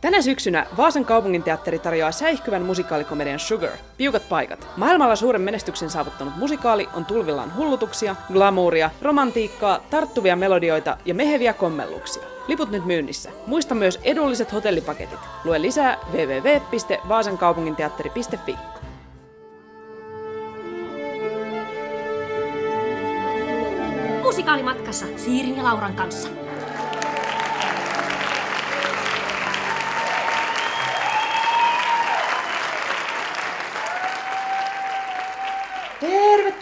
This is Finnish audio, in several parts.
Tänä syksynä Vaasan kaupunginteatteri tarjoaa säihkyvän musikaalikomedian Sugar, piukat paikat. Maailmalla suuren menestyksen saavuttanut musikaali on tulvillaan hullutuksia, glamouria, romantiikkaa, tarttuvia melodioita ja meheviä kommelluksia. Liput nyt myynnissä. Muista myös edulliset hotellipaketit. Lue lisää www.vaasankaupunginteatteri.fi. Musikaalimatkassa Siirin ja Lauran kanssa.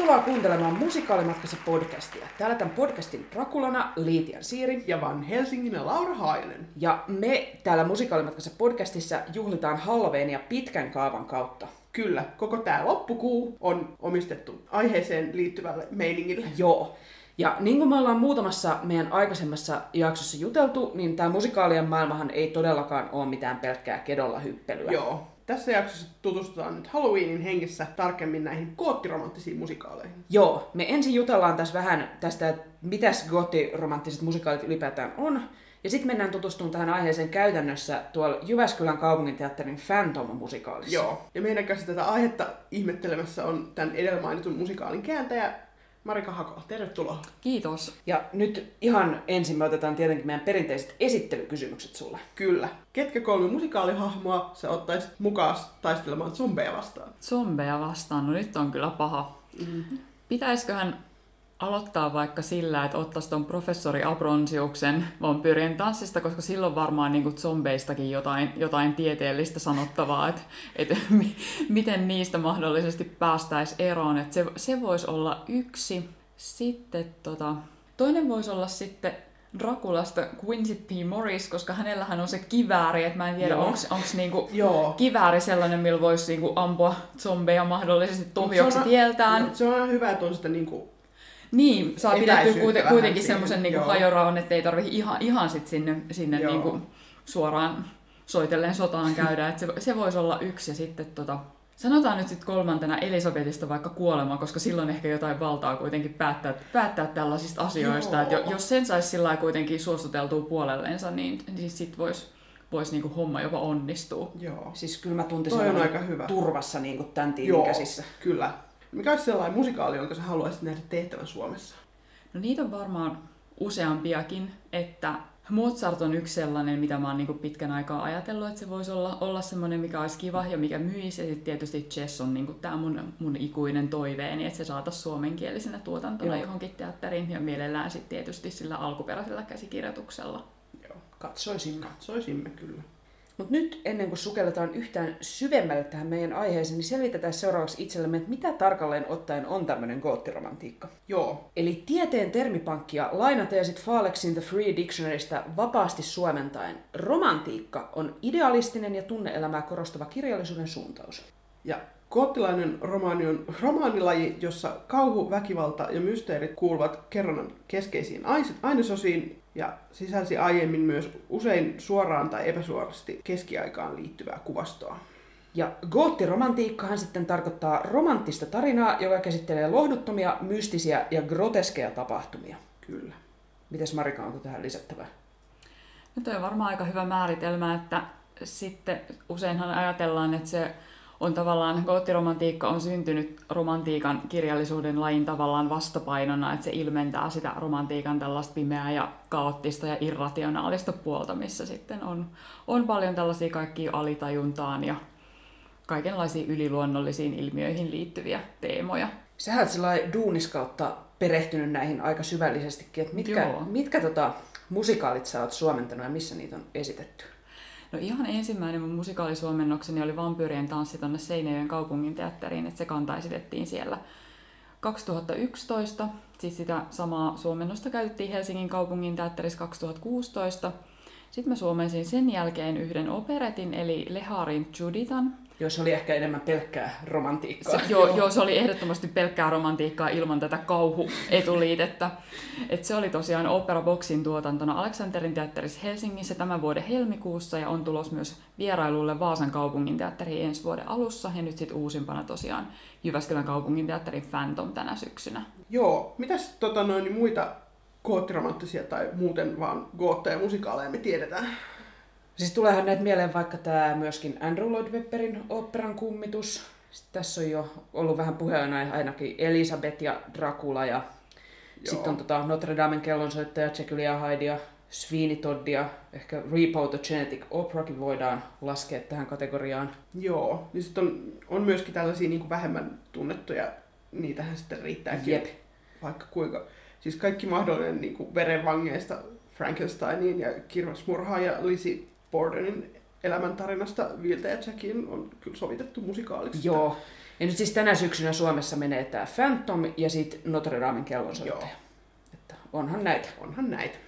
Tervetuloa kuuntelemaan Musikaalimatkassa podcastia. Täällä tämän podcastin Rakulana Liitian Siiri. Ja Van Helsingin ja Laura Haajanen. Ja me täällä Musikaalimatkassa podcastissa juhlitaan Halloweenia pitkän kaavan kautta. Kyllä, koko tämä loppukuu on omistettu aiheeseen liittyvälle meiningille. Joo. Ja niin kuin me ollaan muutamassa meidän aikaisemmassa jaksossa juteltu, niin tämä musikaalien maailmahan ei todellakaan ole mitään pelkkää kedolla hyppelyä. Joo. Tässä jaksossa tutustutaan nyt Halloweenin hengessä tarkemmin näihin goottiromanttisiin musikaaleihin. Joo, me ensin jutellaan tässä vähän tästä, että mitäs goottiromanttiset musikaalit ylipäätään on. Ja sitten mennään tutustumaan tähän aiheeseen käytännössä tuolla Jyväskylän kaupunginteatterin Phantom-musikaalissa. Joo. Ja meidän kanssa tätä aihetta ihmettelemässä on tämän edellä mainitun musikaalin kääntäjä Marika Hakola. Tervetuloa. Kiitos. Ja nyt ihan ensin me otetaan tietenkin meidän perinteiset esittelykysymykset sulle. Kyllä. Ketkä kolme musikaalihahmoa sä ottaisit mukaan taistelemaan zombeja vastaan? Zombeja vastaan, no nyt on kyllä paha. Mm-hmm. Pitäisiköhän aloittaa vaikka sillä, että ottaisi tuon professori Abronsiuksen vampyyrien tanssista, koska silloin varmaan niin kuin zombeistakin jotain, jotain tieteellistä sanottavaa, että, että miten niistä mahdollisesti päästäisiin eroon. Että se, se voisi olla yksi. Sitten tota, toinen voisi olla sitten Drakulasta Quincy P. Morris, koska hänellähän on se kivääri, että mä en tiedä, onko niinku kivääri sellainen, millä voisi niinku ampua zombeja mahdollisesti tuhjoksi tieltään. Se on hyvä, että on sitä niinku niin, saa pidetty kuiten, kuitenkin semmoisen niin hajoraon, että ei tarvitse ihan, ihan sit sinne, sinne niin kuin suoraan soitellen sotaan käydä. Et se, se voisi olla yksi ja sitten tota, Sanotaan nyt sitten kolmantena Elisabetista vaikka kuolema, koska silloin ehkä jotain valtaa kuitenkin päättää, päättää tällaisista asioista. Et jos sen saisi sillä kuitenkin suostuteltua puolelleensa, niin, niin sitten voisi vois niinku homma jopa onnistua. Joo. Siis kyllä mä tuntisin Toi on aika hyvä. turvassa niinku tämän tiimin käsissä. kyllä. Mikä olisi sellainen musikaali, jonka sä haluaisit nähdä tehtävän Suomessa? No niitä on varmaan useampiakin, että Mozart on yksi sellainen, mitä mä oon niin pitkän aikaa ajatellut, että se voisi olla, olla semmoinen, mikä olisi kiva ja mikä myisi. Ja sitten tietysti Chess on niin tämä mun, mun ikuinen toiveeni, että se saataisiin suomenkielisenä tuotantona Joo. johonkin teatteriin ja mielellään sitten tietysti sillä alkuperäisellä käsikirjoituksella. Joo, katsoisimme. Katsoisimme kyllä. Mutta nyt ennen kuin sukelletaan yhtään syvemmälle tähän meidän aiheeseen, niin selvitetään seuraavaksi itsellemme, että mitä tarkalleen ottaen on tämmöinen goottiromantiikka. Joo. Eli tieteen termipankkia lainataan sitten Falexin The Free Dictionarystä vapaasti suomentaen. Romantiikka on idealistinen ja tunneelämää korostava kirjallisuuden suuntaus. Ja Goottilainen romaani on romaanilaji, jossa kauhu, väkivalta ja mysteerit kuuluvat kerronnan keskeisiin ainesosiin ja sisälsi aiemmin myös usein suoraan tai epäsuorasti keskiaikaan liittyvää kuvastoa. Ja goottiromantiikkahan sitten tarkoittaa romanttista tarinaa, joka käsittelee lohduttomia, mystisiä ja groteskeja tapahtumia. Kyllä. Mites Marika, onko tähän lisättävää? No toi on varmaan aika hyvä määritelmä, että sitten useinhan ajatellaan, että se on tavallaan, goottiromantiikka on syntynyt romantiikan kirjallisuuden lajin tavallaan vastapainona, että se ilmentää sitä romantiikan tällaista pimeää ja kaoottista ja irrationaalista puolta, missä sitten on, on paljon tällaisia kaikkia alitajuntaan ja kaikenlaisiin yliluonnollisiin ilmiöihin liittyviä teemoja. Sä oot sellainen duuniskautta perehtynyt näihin aika syvällisestikin, että mitkä, mitkä tota, musikaalit sä oot suomentanut ja missä niitä on esitetty? No ihan ensimmäinen mun musikaalisuomennokseni oli Vampyyrien tanssi tonne Seinäjoen kaupungin teatteriin, että se kanta esitettiin siellä 2011. Siis sitä samaa suomennosta käytettiin Helsingin kaupungin teatterissa 2016. Sitten mä suomensin sen jälkeen yhden operetin, eli Leharin Juditan, jos oli ehkä enemmän pelkkää romantiikkaa. Se, joo, joo, se oli ehdottomasti pelkkää romantiikkaa ilman tätä kauhuetuliitettä. Et se oli tosiaan Opera Boxin tuotantona Aleksanterin teatterissa Helsingissä tämän vuoden helmikuussa ja on tulos myös vierailulle Vaasan kaupungin teatteriin ensi vuoden alussa ja nyt sitten uusimpana tosiaan Jyväskylän kaupungin teatterin Phantom tänä syksynä. Joo, mitäs tota, noin, muita goottiromanttisia tai muuten vaan gootteja musikaaleja me tiedetään? Siis tuleehan näitä mieleen vaikka tämä myöskin Andrew Lloyd Webberin operan kummitus. Sitten tässä on jo ollut vähän puheena ainakin Elisabeth ja Dracula ja sitten on tota Notre Damen kellonsoittaja, Jekyll ja Hyde ja Sweeney Todd ja ehkä Repo the Genetic Operakin voidaan laskea tähän kategoriaan. Joo, niin sitten on, on myöskin tällaisia niin kuin vähemmän tunnettuja, niitähän sitten riittääkin. Jep. Vaikka kuinka. Siis kaikki mahdollinen niin kuin verenvangeista Frankensteiniin ja kirvesmurhaa ja Lizzie Bordenin elämäntarinasta Viltä ja Jackin on kyllä sovitettu musikaaliksi. Joo. Ja nyt siis tänä syksynä Suomessa menee tämä Phantom ja sitten Notre Damen kellonsoittaja. Joo. Että onhan näitä. Onhan näitä.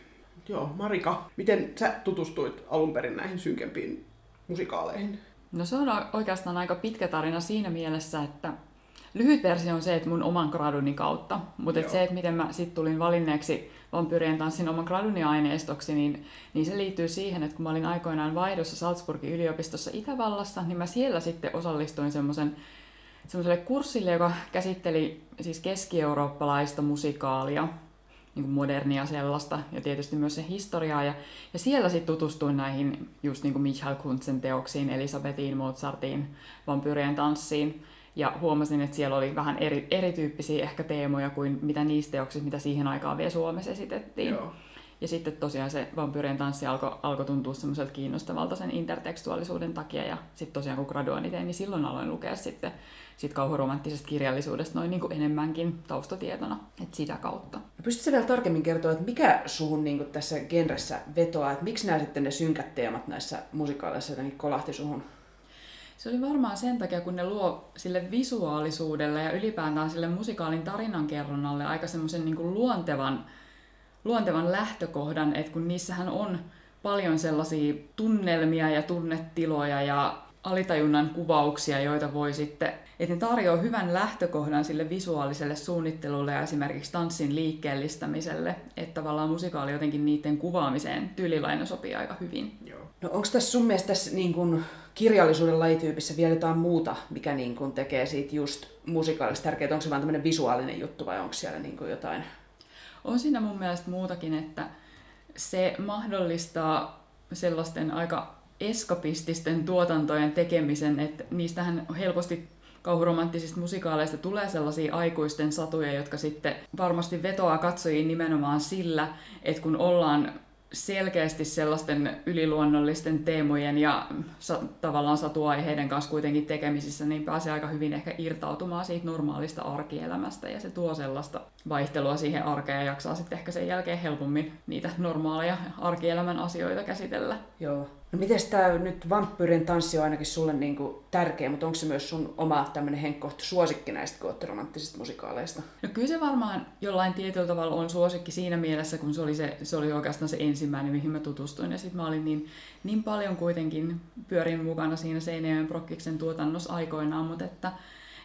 Joo, Marika, miten sä tutustuit alun perin näihin synkempiin musikaaleihin? No se on oikeastaan aika pitkä tarina siinä mielessä, että lyhyt versio on se, että mun oman graduni kautta. Mutta se, että miten mä sitten tulin valinneeksi vampyyrien tanssin oman graduni aineistoksi, niin, niin se liittyy siihen, että kun mä olin aikoinaan vaihdossa Salzburgin yliopistossa Itävallassa, niin mä siellä sitten osallistuin semmoisen semmoiselle kurssille, joka käsitteli siis keski-eurooppalaista musikaalia, niin kuin modernia sellaista, ja tietysti myös se historiaa. Ja, ja siellä sitten tutustuin näihin just niin kuin Michael Kuntzen teoksiin, Elisabetiin, Mozartiin, vampyyrien tanssiin. Ja huomasin, että siellä oli vähän eri, erityyppisiä ehkä teemoja kuin mitä niistä teoksista, mitä siihen aikaan vielä Suomessa esitettiin. Joo. Ja sitten tosiaan se vampyyrien tanssi alkoi alko tuntua semmoiselta kiinnostavalta sen intertekstuaalisuuden takia. Ja sitten tosiaan kun graduani tein, niin silloin aloin lukea sitten sit kauhuromanttisesta kirjallisuudesta noin niin kuin enemmänkin taustatietona, että sitä kautta. Pystytkö vielä tarkemmin kertoa, että mikä suhun niin tässä genressä vetoaa, että miksi nämä sitten ne synkät teemat näissä musikaaleissa jotenkin kolahti suhun? Se oli varmaan sen takia, kun ne luo sille visuaalisuudelle ja ylipäätään sille musikaalin tarinankerronnalle aika semmoisen niin luontevan, luontevan lähtökohdan, että kun niissähän on paljon sellaisia tunnelmia ja tunnetiloja ja alitajunnan kuvauksia, joita voi sitten, että ne tarjoaa hyvän lähtökohdan sille visuaaliselle suunnittelulle ja esimerkiksi tanssin liikkeellistämiselle, että tavallaan musikaali jotenkin niiden kuvaamiseen tyylilaina sopii aika hyvin. Joo. No onko tässä sun mielestä tässä niin kuin kirjallisuuden lajityypissä vielä jotain muuta, mikä niin kuin tekee siitä just musikaalista tärkeää? Onko se vaan tämmöinen visuaalinen juttu vai onko siellä niin kuin jotain? On siinä mun mielestä muutakin, että se mahdollistaa sellaisten aika eskapististen tuotantojen tekemisen, että niistähän helposti kauhuromanttisista musikaaleista tulee sellaisia aikuisten satuja, jotka sitten varmasti vetoaa katsojiin nimenomaan sillä, että kun ollaan selkeästi sellaisten yliluonnollisten teemojen ja sa- tavallaan satuaiheiden kanssa kuitenkin tekemisissä, niin pääsee aika hyvin ehkä irtautumaan siitä normaalista arkielämästä ja se tuo sellaista vaihtelua siihen arkeen ja jaksaa sitten ehkä sen jälkeen helpommin niitä normaaleja arkielämän asioita käsitellä. Joo. No miten tämä nyt vampyyrin tanssi on ainakin sulle niin kuin tärkeä, mutta onko se myös sun oma tämmöinen henkkohta suosikki näistä koottiromanttisista musikaaleista? No kyllä se varmaan jollain tietyllä tavalla on suosikki siinä mielessä, kun se oli, se, se oli oikeastaan se ensimmäinen, mihin mä tutustuin. Ja sitten mä olin niin, niin paljon kuitenkin pyörin mukana siinä Seinäjoen Prokkiksen tuotannossa aikoinaan, mutta että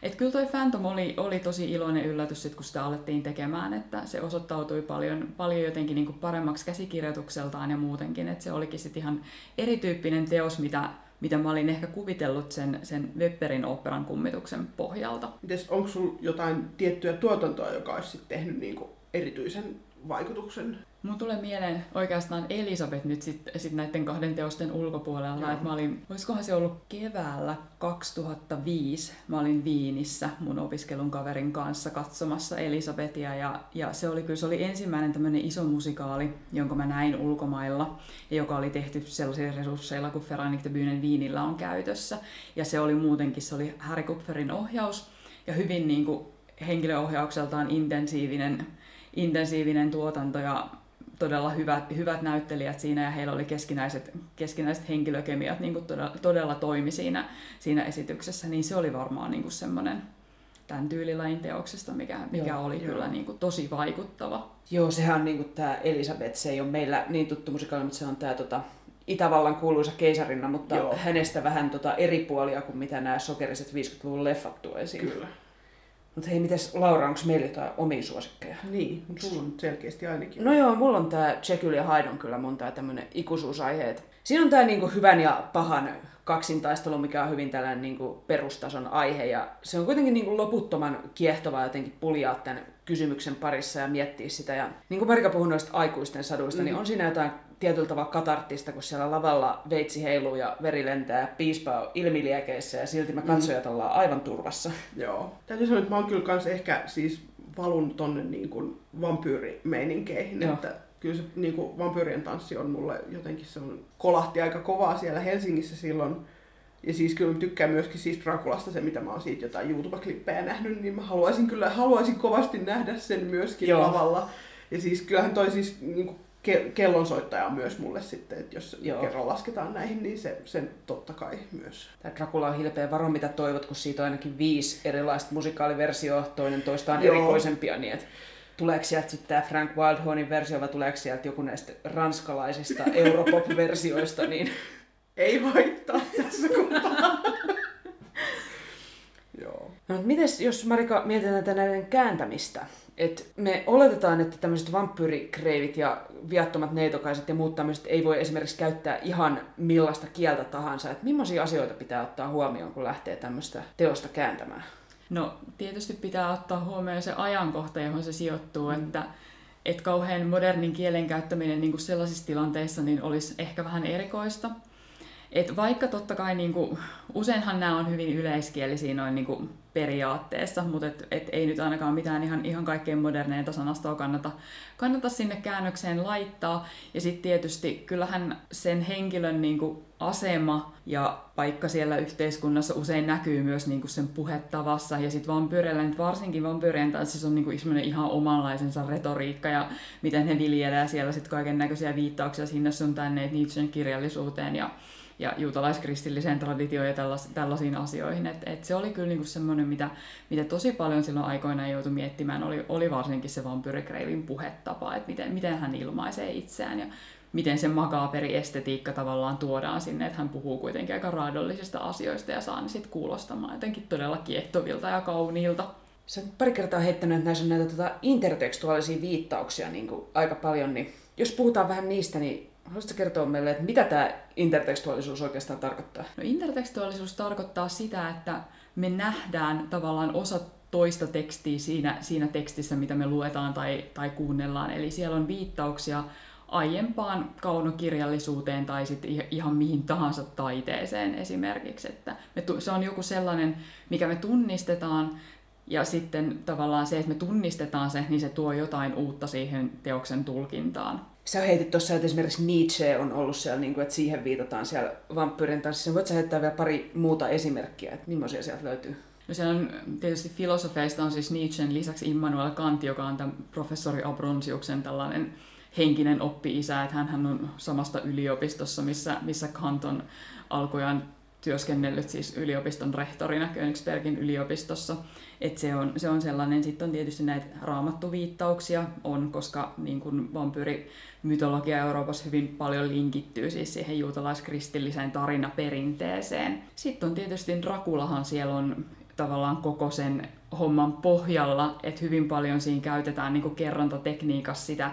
et kyllä toi Phantom oli, oli tosi iloinen yllätys, sit, kun sitä alettiin tekemään, että se osoittautui paljon, paljon jotenkin niin kuin paremmaksi käsikirjoitukseltaan ja muutenkin, että se olikin sitten ihan erityyppinen teos, mitä, mitä mä olin ehkä kuvitellut sen, sen Webberin operan kummituksen pohjalta. Onko sulla jotain tiettyä tuotantoa, joka olisi tehnyt niinku erityisen vaikutuksen? Mun tulee mieleen oikeastaan Elisabeth nyt sit, sit näiden kahden teosten ulkopuolella. Joo. Että mä olin, olisikohan se ollut keväällä 2005, mä olin Viinissä mun opiskelun kaverin kanssa katsomassa Elisabetia ja, ja se oli kyllä se oli ensimmäinen tämmöinen iso musikaali, jonka mä näin ulkomailla ja joka oli tehty sellaisilla resursseilla kuin Vereinigte Bühnen Viinillä on käytössä. Ja se oli muutenkin, se oli Harry Kupferin ohjaus ja hyvin niin kuin henkilöohjaukseltaan intensiivinen, intensiivinen tuotanto ja todella hyvät, hyvät näyttelijät siinä ja heillä oli keskinäiset, keskinäiset henkilökemiat niin kuin todella, todella toimi siinä, siinä esityksessä, niin se oli varmaan niin kuin semmoinen tämän tyylilajin teoksesta, mikä, mikä Joo, oli joo. kyllä niin kuin tosi vaikuttava. Joo, sehän on niin tämä Elisabeth, se ei ole meillä niin tuttu musikaali, mutta se on tämä tota, Itävallan kuuluisa keisarinna, mutta Joo. Joo. hänestä vähän tota, eri puolia kuin mitä nämä sokeriset 50-luvun leffat tuo esiin. Kyllä. Mutta hei, mites Laura, onko meillä jotain omia suosikkeja? Niin, mutta sulla on nyt selkeästi ainakin. No joo, mulla on tää Jekyll ja Hyde on kyllä mun tää tämmönen ikuisuusaihe. Siinä on tää niinku hyvän ja pahan kaksintaistelu, mikä on hyvin tällainen niinku perustason aihe. Ja se on kuitenkin niinku loputtoman kiehtovaa jotenkin puljaa tämän kysymyksen parissa ja miettiä sitä. Ja niin kuin Marika puhui noista aikuisten saduista, mm. niin on siinä jotain tietyllä tavalla katarttista, kun siellä lavalla veitsi heiluu ja veri lentää ja piispa on ilmiliekeissä ja silti me Mm. katsojat ollaan aivan turvassa. Joo. Täytyy sanoa, että mä oon kyllä kans ehkä siis valun tonne niin kuin vampyyrimeininkkeihin, Joo. että kyllä se niin kuin vampyyrien tanssi on mulle jotenkin se on, kolahti aika kovaa siellä Helsingissä silloin. Ja siis kyllä mä tykkään myöskin siis Draculasta se, mitä mä oon siitä jotain YouTube-klippejä nähnyt, niin mä haluaisin kyllä, haluaisin kovasti nähdä sen myöskin. Joo. lavalla. Ja siis kyllähän toi siis niin kuin ke- kellonsoittaja on myös mulle sitten, että jos Joo. Kerran lasketaan näihin, niin se, sen totta kai myös. Tämä Dracula on hilpeä varo, mitä toivot, kun siitä on ainakin viisi erilaista musikaaliversioa, toinen toistaan Joo. erikoisempia, niin että tuleeko sieltä sitten tämä Frank Wildhornin versio vai tuleeko sieltä joku näistä ranskalaisista Europop-versioista, niin Ei haittaa tässä kohtaa. Joo. No, mites, jos Marika mietitään tätä näiden kääntämistä? Et me oletetaan, että tämmöiset vampyyrikreivit ja viattomat neitokaiset ja muut tämmöiset ei voi esimerkiksi käyttää ihan millaista kieltä tahansa. Et millaisia asioita pitää ottaa huomioon, kun lähtee tämmöistä teosta kääntämään? No tietysti pitää ottaa huomioon se ajankohta, johon se sijoittuu, mm. että et kauhean modernin kielen käyttäminen niin kuin sellaisissa tilanteissa niin olisi ehkä vähän erikoista. Et vaikka totta kai niin kuin, useinhan nämä on hyvin yleiskielisiä noin niin kuin periaatteessa, mutta et, et ei nyt ainakaan mitään ihan, ihan kaikkein moderneita sanastoa kannata, kannata sinne käännökseen laittaa. Ja sitten tietysti kyllähän sen henkilön niin kuin, asema ja paikka siellä yhteiskunnassa usein näkyy myös niin kuin sen puhetavassa. Ja sitten vampyyreillä, nyt varsinkin vampyyrien tanssissa on niin semmoinen ihan omanlaisensa retoriikka ja miten he viljelee siellä sitten kaiken näköisiä viittauksia sinne sun tänne Nietzschen kirjallisuuteen ja ja juutalaiskristilliseen traditioon ja tällaisiin asioihin. Et, et se oli kyllä niinku semmoinen, mitä, mitä tosi paljon silloin aikoinaan joutui miettimään, oli, oli varsinkin se vampyrikreivin puhetapa, että miten, miten hän ilmaisee itseään ja miten se makaaperi estetiikka tavallaan tuodaan sinne, että hän puhuu kuitenkin aika raadollisista asioista ja saa ne sitten kuulostamaan jotenkin todella kiehtovilta ja kauniilta. Sä oot pari kertaa heittänyt, että näissä on näitä tota, intertekstuaalisia viittauksia niin kuin aika paljon, niin jos puhutaan vähän niistä, niin haluaisitko kertoa meille, että mitä tämä intertekstuaalisuus oikeastaan tarkoittaa? No intertekstuaalisuus tarkoittaa sitä, että me nähdään tavallaan osa toista tekstiä siinä, siinä tekstissä, mitä me luetaan tai, tai kuunnellaan. Eli siellä on viittauksia aiempaan kaunokirjallisuuteen tai sitten ihan mihin tahansa taiteeseen esimerkiksi. Että me, se on joku sellainen, mikä me tunnistetaan, ja sitten tavallaan se, että me tunnistetaan se, niin se tuo jotain uutta siihen teoksen tulkintaan. Sä heitit tuossa, että esimerkiksi Nietzsche on ollut siellä, niin kuin, että siihen viitataan siellä vampyyrin tanssissa. Voit sä heittää vielä pari muuta esimerkkiä, että millaisia sieltä löytyy? No siellä on tietysti filosofeista on siis Nietzschen lisäksi Immanuel Kant, joka on tämän professori Abronsiuksen tällainen henkinen oppi-isä, että hän on samasta yliopistossa, missä, missä Kant on alkujaan työskennellyt siis yliopiston rehtorina Königsbergin yliopistossa. Et se, on, se on sellainen, sitten on tietysti näitä raamattuviittauksia on, koska niin kuin vampyyri mytologia Euroopassa hyvin paljon linkittyy siis siihen juutalaiskristilliseen tarinaperinteeseen. Sitten on tietysti Drakulahan siellä on tavallaan koko sen homman pohjalla, että hyvin paljon siinä käytetään niin kuin kerrontatekniikassa sitä,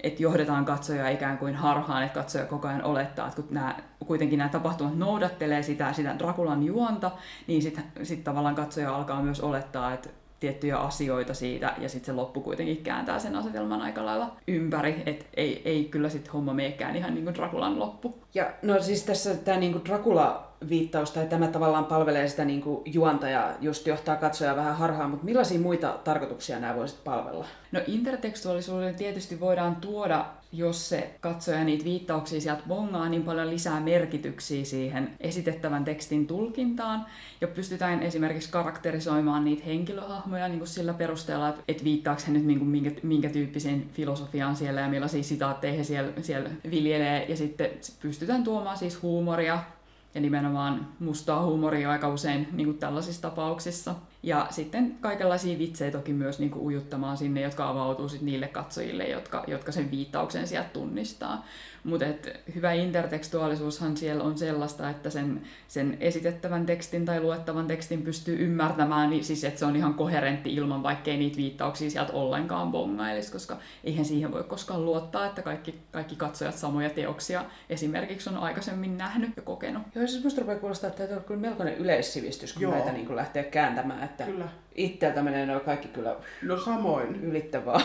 että johdetaan katsojaa ikään kuin harhaan, että katsoja koko ajan olettaa, että kun nämä, kuitenkin nämä tapahtumat noudattelee sitä, sitä Drakulan juonta, niin sitten sit tavallaan katsoja alkaa myös olettaa, että tiettyjä asioita siitä, ja sitten se loppu kuitenkin kääntää sen asetelman aika lailla ympäri, että ei, ei kyllä sitten homma meekään ihan niin kuin Drakulan loppu. Ja no siis tässä tämä niinku Dracula-viittaus, tai tämä tavallaan palvelee sitä niinku juonta ja just johtaa katsojaa vähän harhaan, mutta millaisia muita tarkoituksia nämä voisit palvella? No intertekstuaalisuuden tietysti voidaan tuoda, jos se katsoja niitä viittauksia sieltä bongaa, niin paljon lisää merkityksiä siihen esitettävän tekstin tulkintaan. Ja pystytään esimerkiksi karakterisoimaan niitä henkilöhahmoja niin kuin sillä perusteella, että et viittaako he nyt niin kuin minkä, minkä tyyppiseen filosofiaan siellä ja millaisia he siellä, siellä viljelee. Ja sitten pystytään tuomaan siis huumoria ja nimenomaan mustaa huumoria aika usein niin kuin tällaisissa tapauksissa. Ja sitten kaikenlaisia vitsejä toki myös niin kuin ujuttamaan sinne, jotka avautuu sit niille katsojille, jotka, jotka sen viittauksen sieltä tunnistaa. Mutta hyvä intertekstuaalisuushan siellä on sellaista, että sen, sen esitettävän tekstin tai luettavan tekstin pystyy ymmärtämään, niin siis että se on ihan koherentti ilman, vaikkei niitä viittauksia sieltä ollenkaan bongailisi, koska eihän siihen voi koskaan luottaa, että kaikki, kaikki katsojat samoja teoksia esimerkiksi on aikaisemmin nähnyt ja kokenut. Joo, siis musta rupeaa kuulostaa, että tämä on kyllä melkoinen yleissivistys, kun Joo. näitä niin lähtee kääntämään, että Kyllä. itseltä menee ne kaikki kyllä No samoin. ylittävää.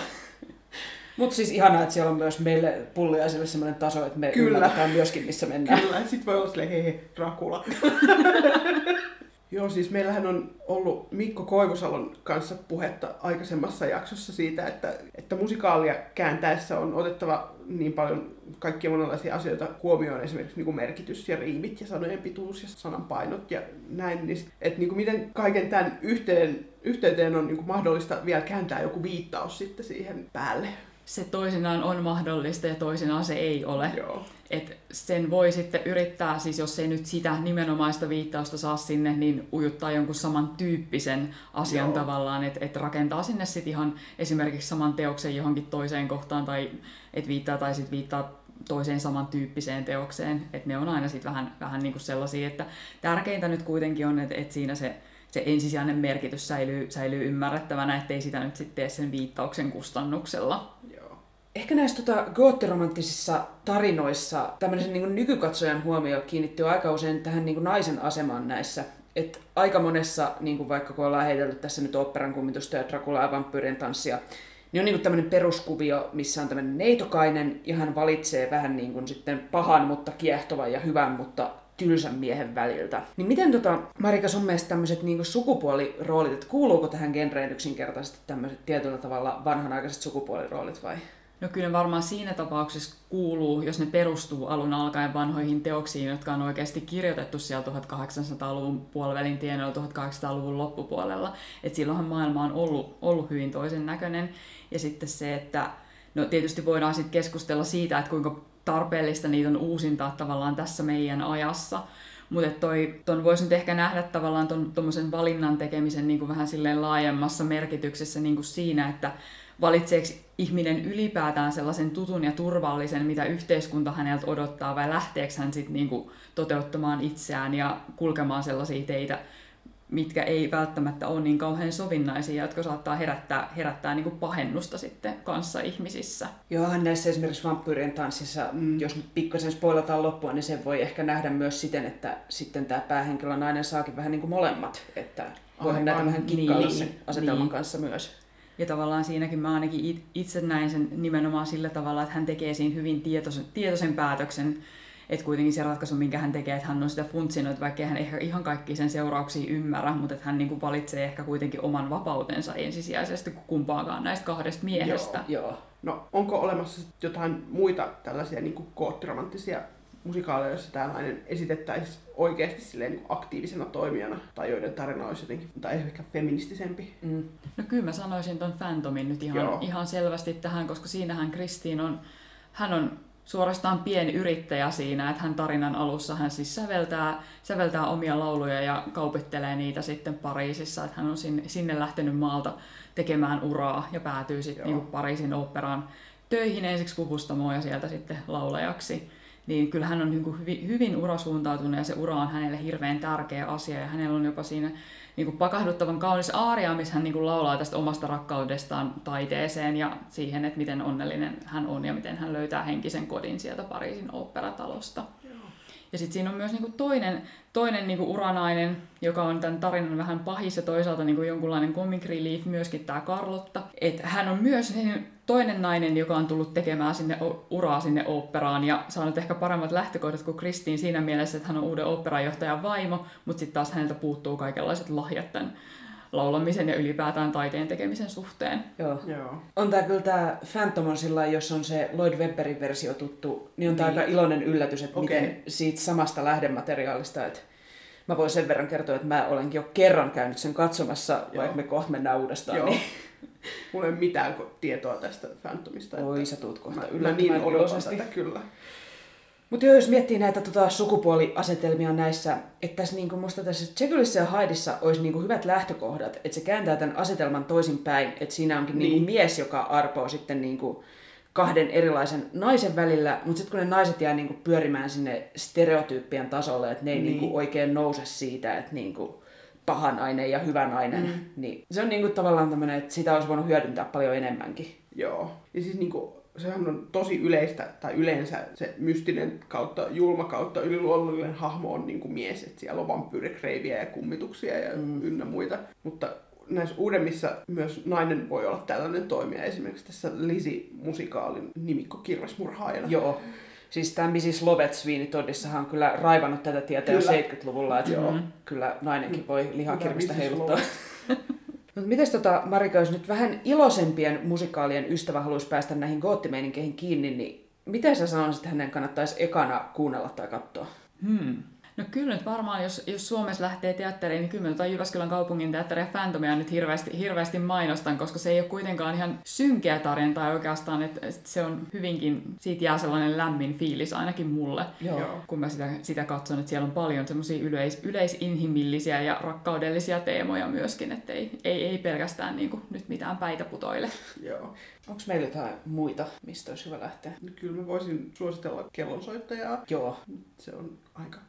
Mutta siis ihanaa, että siellä on myös meille pulliaisille sellainen taso, että me Kyllä. myöskin, missä mennään. Kyllä, sit voi olla silleen, hei, hei Dracula. Joo, siis meillähän on ollut Mikko Koivusalon kanssa puhetta aikaisemmassa jaksossa siitä, että, että musikaalia kääntäessä on otettava niin paljon kaikkia monenlaisia asioita huomioon, esimerkiksi niin kuin merkitys ja riimit ja sanojen pituus ja sanan painot ja näin, niin, että niin kuin miten kaiken tämän yhteen, yhteyteen on niin kuin mahdollista vielä kääntää joku viittaus sitten siihen päälle. Se toisinaan on mahdollista ja toisinaan se ei ole. Joo. Et sen voi sitten yrittää, siis jos ei nyt sitä nimenomaista viittausta saa sinne, niin ujuttaa jonkun samantyyppisen asian Joo. tavallaan, että et rakentaa sinne sitten ihan esimerkiksi saman teoksen johonkin toiseen kohtaan, tai et viittaa tai sitten viittaa toiseen samantyyppiseen teokseen. Että ne on aina sitten vähän, vähän niin kuin sellaisia, että tärkeintä nyt kuitenkin on, että et siinä se, se ensisijainen merkitys säilyy, säilyy ymmärrettävänä, ettei sitä nyt sitten tee sen viittauksen kustannuksella. Ehkä näissä tota, goottiromanttisissa tarinoissa tämmöisen niin nykykatsojan huomio kiinnittyy aika usein tähän niin naisen asemaan näissä. Et aika monessa, niin kuin vaikka kun ollaan heitellyt tässä nyt oopperan kummitusta ja Dracula ja vampyyrien tanssia, niin on niin tämmöinen peruskuvio, missä on tämmöinen neitokainen ja hän valitsee vähän niin kuin sitten pahan, mutta kiehtovan ja hyvän, mutta tylsän miehen väliltä. Niin miten tota, Marika sun mielestä tämmöiset niin sukupuoliroolit, että kuuluuko tähän genreen yksinkertaisesti tämmöiset tietyllä tavalla vanhanaikaiset sukupuoliroolit vai? No kyllä varmaan siinä tapauksessa kuuluu, jos ne perustuu alun alkaen vanhoihin teoksiin, jotka on oikeasti kirjoitettu siellä 1800-luvun puolivälin tienoilla 1800-luvun loppupuolella. Et silloinhan maailma on ollut, ollut hyvin toisen näköinen. Ja sitten se, että no tietysti voidaan sitten keskustella siitä, että kuinka tarpeellista niitä on uusintaa tavallaan tässä meidän ajassa. Mutta toi, voisi nyt ehkä nähdä tavallaan ton, tommosen valinnan tekemisen niin kuin vähän silleen laajemmassa merkityksessä niin kuin siinä, että valitseeko ihminen ylipäätään sellaisen tutun ja turvallisen, mitä yhteiskunta häneltä odottaa, vai lähteekö hän sitten niinku toteuttamaan itseään ja kulkemaan sellaisia teitä, mitkä ei välttämättä ole niin kauhean sovinnaisia, jotka saattaa herättää, herättää niinku pahennusta sitten kanssa ihmisissä. Johan näissä esimerkiksi vampyyrien tanssissa, mm. jos nyt pikkasen spoilataan loppua, niin sen voi ehkä nähdä myös siten, että sitten tämä päähenkilö nainen saakin vähän niin kuin molemmat. Että voihan näitä vähän kikkailla Niin, sen asetelman niin. kanssa myös. Ja tavallaan siinäkin mä ainakin it- itse näin sen nimenomaan sillä tavalla, että hän tekee siinä hyvin tietoisen, tietoisen päätöksen, että kuitenkin se ratkaisu, minkä hän tekee, että hän on sitä funtsinut, vaikka hän ehkä ihan kaikki sen seurauksia ymmärrä, mutta että hän niin kuin valitsee ehkä kuitenkin oman vapautensa ensisijaisesti kuin kumpaakaan näistä kahdesta miehestä. Joo. No, onko olemassa jotain muita tällaisia niin kuin koottiromanttisia musikaaleja, joissa tämä nainen esitettäisiin oikeasti silleen niin kuin aktiivisena toimijana, tai joiden tarina olisi jotenkin, tai ehkä feministisempi? Mm. No kyllä mä sanoisin ton Phantomin nyt ihan, Joo. ihan selvästi tähän, koska siinähän Kristiin on, hän on suorastaan pieni yrittäjä siinä, että hän tarinan alussa hän siis säveltää, säveltää omia lauluja ja kaupittelee niitä sitten Pariisissa, että hän on sinne, sinne lähtenyt maalta tekemään uraa ja päätyy sitten niin Pariisin oopperaan töihin ensiksi kuvustamoon ja sieltä sitten laulajaksi. Niin kyllä hän on niin kuin hyvin, hyvin urasuuntautunut ja se ura on hänelle hirveän tärkeä asia ja hänellä on jopa siinä niin kuin pakahduttavan kaunis aaria, missä hän niin kuin laulaa tästä omasta rakkaudestaan taiteeseen ja siihen, että miten onnellinen hän on ja miten hän löytää henkisen kodin sieltä Pariisin oopperatalosta. Ja sitten siinä on myös niinku toinen, toinen niinku uranainen, joka on tämän tarinan vähän pahis ja toisaalta niinku jonkunlainen comic relief, myöskin tämä Carlotta. Et hän on myös niin toinen nainen, joka on tullut tekemään sinne uraa sinne oopperaan ja saanut ehkä paremmat lähtökohdat kuin Kristiin siinä mielessä, että hän on uuden oopperanjohtajan vaimo, mutta sitten taas häneltä puuttuu kaikenlaiset lahjat tämän laulamisen ja ylipäätään taiteen tekemisen suhteen. Joo. Joo. On tää kyllä tää Phantom on sillä jos on se Lloyd Webberin versio tuttu, niin on Niin. aika iloinen yllätys, että Okei. miten siitä samasta lähdemateriaalista, että mä voin sen verran kertoa, että mä olenkin jo kerran käynyt sen katsomassa, Joo. vaikka me kohta mennään uudestaan. Joo. Niin. Mulla ei ole mitään tietoa tästä Phantomista. Oi, sä tuut kohta mä, mä niin tätä kyllä. Mutta jos miettii näitä tota, sukupuoliasetelmia näissä, että tässä niinku, musta tässä Jekyllissa ja Hydeissa olisi niinku hyvät lähtökohdat, että se kääntää tämän asetelman toisinpäin, että siinä onkin niin. Niin. niinku mies, joka arpoo sitten niinku kahden erilaisen naisen välillä, mutta sitten kun ne naiset jää niinku pyörimään sinne stereotyyppien tasolle, että ne ei Niin. niinku oikein nouse siitä, että niinku paha nainen ja hyvä nainen, mm. niin se on niinku tavallaan tämmöinen, että sitä olisi voinut hyödyntää paljon enemmänkin. Joo. Ja siis niinku, sehän on tosi yleistä, tai yleensä se mystinen kautta, julma kautta yliluonnollinen hahmo on niinku mies, että siellä on vampyyrikreiviä ja kummituksia ja mm. ynnä muita. Mutta näissä uudemmissa myös nainen voi olla tällainen toimija. Esimerkiksi tässä Lisi-musikaalin nimikko Kirvesmurhaajana. Joo. Siis tämä Mrs. Lovett Toddissahan on kyllä raivannut tätä tietä jo Kyllä. 70-luvulla, että Joo. kyllä nainenkin voi lihakirvistä heiluttaa. No, miten tota, Marika, jos nyt vähän iloisempien musikaalien ystävä haluaisi päästä näihin goottimeininkeihin kiinni, niin miten sä sanoisit, että hänen kannattaisi ekana kuunnella tai katsoa? Hmm. No kyllä nyt varmaan, jos, jos Suomessa lähtee teatteriin, niin kyllä mä tota Jyväskylän kaupungin teatteria Phantomia nyt hirveästi, hirveästi mainostan, koska se ei ole kuitenkaan ihan synkeä tarina tai oikeastaan, että se on hyvinkin, siitä jää sellainen lämmin fiilis ainakin mulle, Joo. Kun mä sitä, sitä katson, että siellä on paljon semmoisia yleis, yleisinhimillisiä ja rakkaudellisia teemoja myöskin, että ei, ei, ei pelkästään niin kuin, nyt mitään päitä putoile. Joo. Onko meillä jotain muita, mistä olisi hyvä lähteä? Kyllä mä voisin suositella kellonsoittajaa. Joo. Se on aika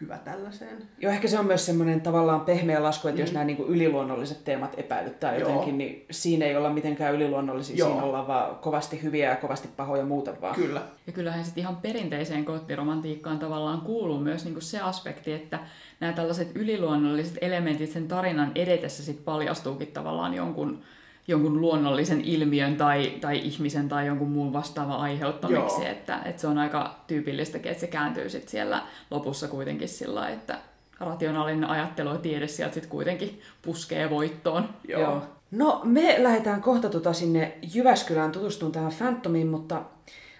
hyvä tällaiseen. Joo, ehkä se on myös semmoinen tavallaan pehmeä lasku, että mm. jos nämä niin yliluonnolliset teemat epäilyttää Joo. jotenkin, niin siinä ei olla mitenkään yliluonnollisia, Joo. siinä ollaan vaan kovasti hyviä ja kovasti pahoja muuta vaan. Kyllä. Ja kyllähän sitten ihan perinteiseen koottiromantiikkaan tavallaan kuuluu myös niinku se aspekti, että nämä tällaiset yliluonnolliset elementit sen tarinan edetessä sit paljastuukin tavallaan jonkun, jonkun luonnollisen ilmiön tai, tai ihmisen tai jonkun muun vastaavan aiheuttamiksi. Joo. Että, että se on aika tyypillistäkin, että se kääntyy sit siellä lopussa kuitenkin sillä että rationaalinen ajattelu ja tiede sieltä sit kuitenkin puskee voittoon. Joo. Joo. No, me lähdetään kohta tota sinne Jyväskylään tutustumaan tähän Phantomiin, mutta